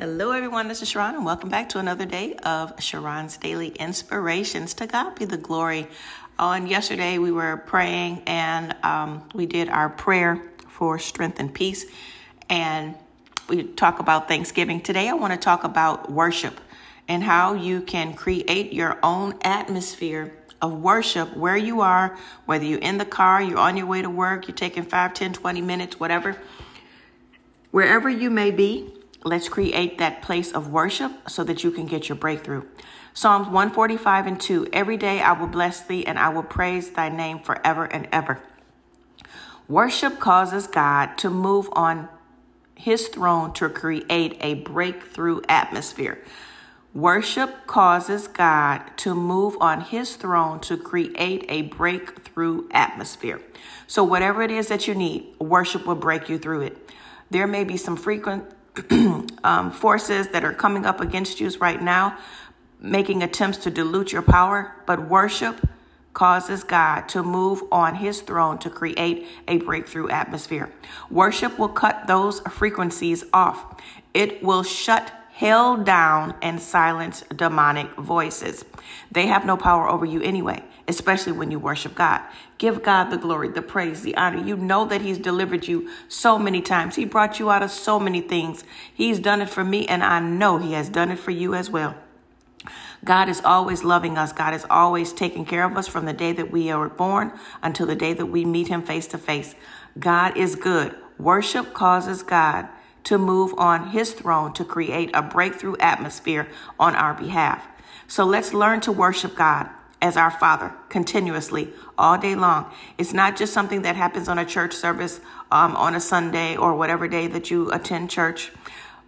Hello, everyone. This is Sharron, and welcome back to another day of Sharron's Daily Inspirations. To God be the glory. On yesterday, we were praying and um, we did our prayer for strength and peace, and we talk about Thanksgiving. Today, I want to talk about worship and how you can create your own atmosphere of worship where you are, whether you're in the car, you're on your way to work, you're taking 5, 10, 20 minutes, whatever. Wherever you may be, Let's create that place of worship so that you can get your breakthrough. Psalms 145 and 2 Every day I will bless thee and I will praise thy name forever and ever. Worship causes God to move on his throne to create a breakthrough atmosphere. Worship causes God to move on his throne to create a breakthrough atmosphere. So, whatever it is that you need, worship will break you through it. There may be some frequent um, forces that are coming up against you right now, making attempts to dilute your power, but worship causes God to move on his throne to create a breakthrough atmosphere. Worship will cut those frequencies off. It will shut hell down and silence demonic voices. They have no power over you anyway especially when you worship God. Give God the glory, the praise, the honor. You know that He's delivered you so many times. He brought you out of so many things. He's done it for me, and I know He has done it for you as well. God is always loving us. God is always taking care of us from the day that we are born until the day that we meet Him face to face. God is good. Worship causes God to move on His throne to create a breakthrough atmosphere on our behalf. So let's learn to worship God as our Father continuously all day long. It's not just something that happens on a church service um, on a Sunday or whatever day that you attend church.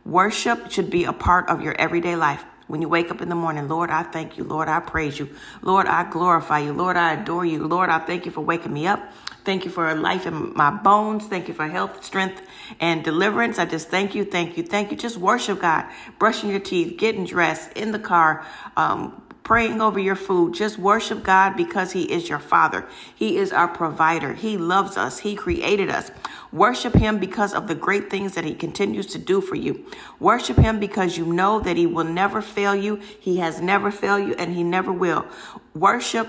Worship should be a part of your everyday life. When you wake up in the morning, Lord, I thank you. Lord, I praise you. Lord, I glorify you. Lord, I adore you. Lord, I thank you for waking me up. Thank you for life in my bones. Thank you for health, strength, and deliverance. I just thank you, thank you, thank you. Just worship God, brushing your teeth, getting dressed in the car, um, praying over your food. Just worship God because He is your Father. He is our provider. He loves us. He created us. Worship Him because of the great things that He continues to do for you. Worship Him because you know that He will never fail you. He has never failed you and He never will. Worship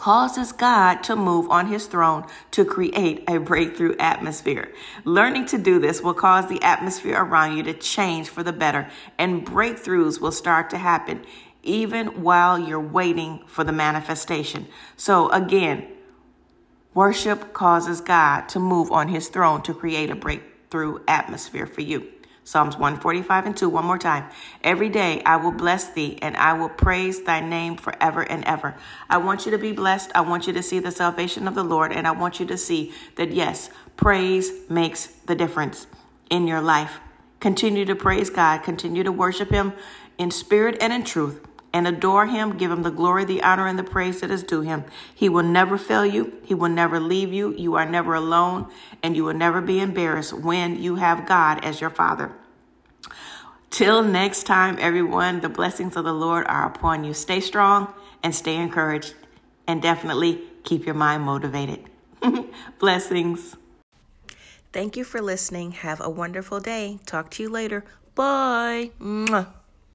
causes God to move on his throne to create a breakthrough atmosphere. Learning to do this will cause the atmosphere around you to change for the better, and breakthroughs will start to happen even while you're waiting for the manifestation. So again, worship causes God to move on his throne to create a breakthrough atmosphere for you. Psalms 145 and 2, one more time. Every day I will bless thee and I will praise thy name forever and ever. I want you to be blessed. I want you to see the salvation of the Lord. And I want you to see that, yes, praise makes the difference in your life. Continue to praise God. Continue to worship him in spirit and in truth and adore him. Give him the glory, the honor, and the praise that is due him. He will never fail you. He will never leave you. You are never alone, and you will never be embarrassed when you have God as your Father. Till next time, everyone, the blessings of the Lord are upon you. Stay strong and stay encouraged, and definitely keep your mind motivated. blessings. Thank you for listening. Have a wonderful day. Talk to you later. Bye. Mwah.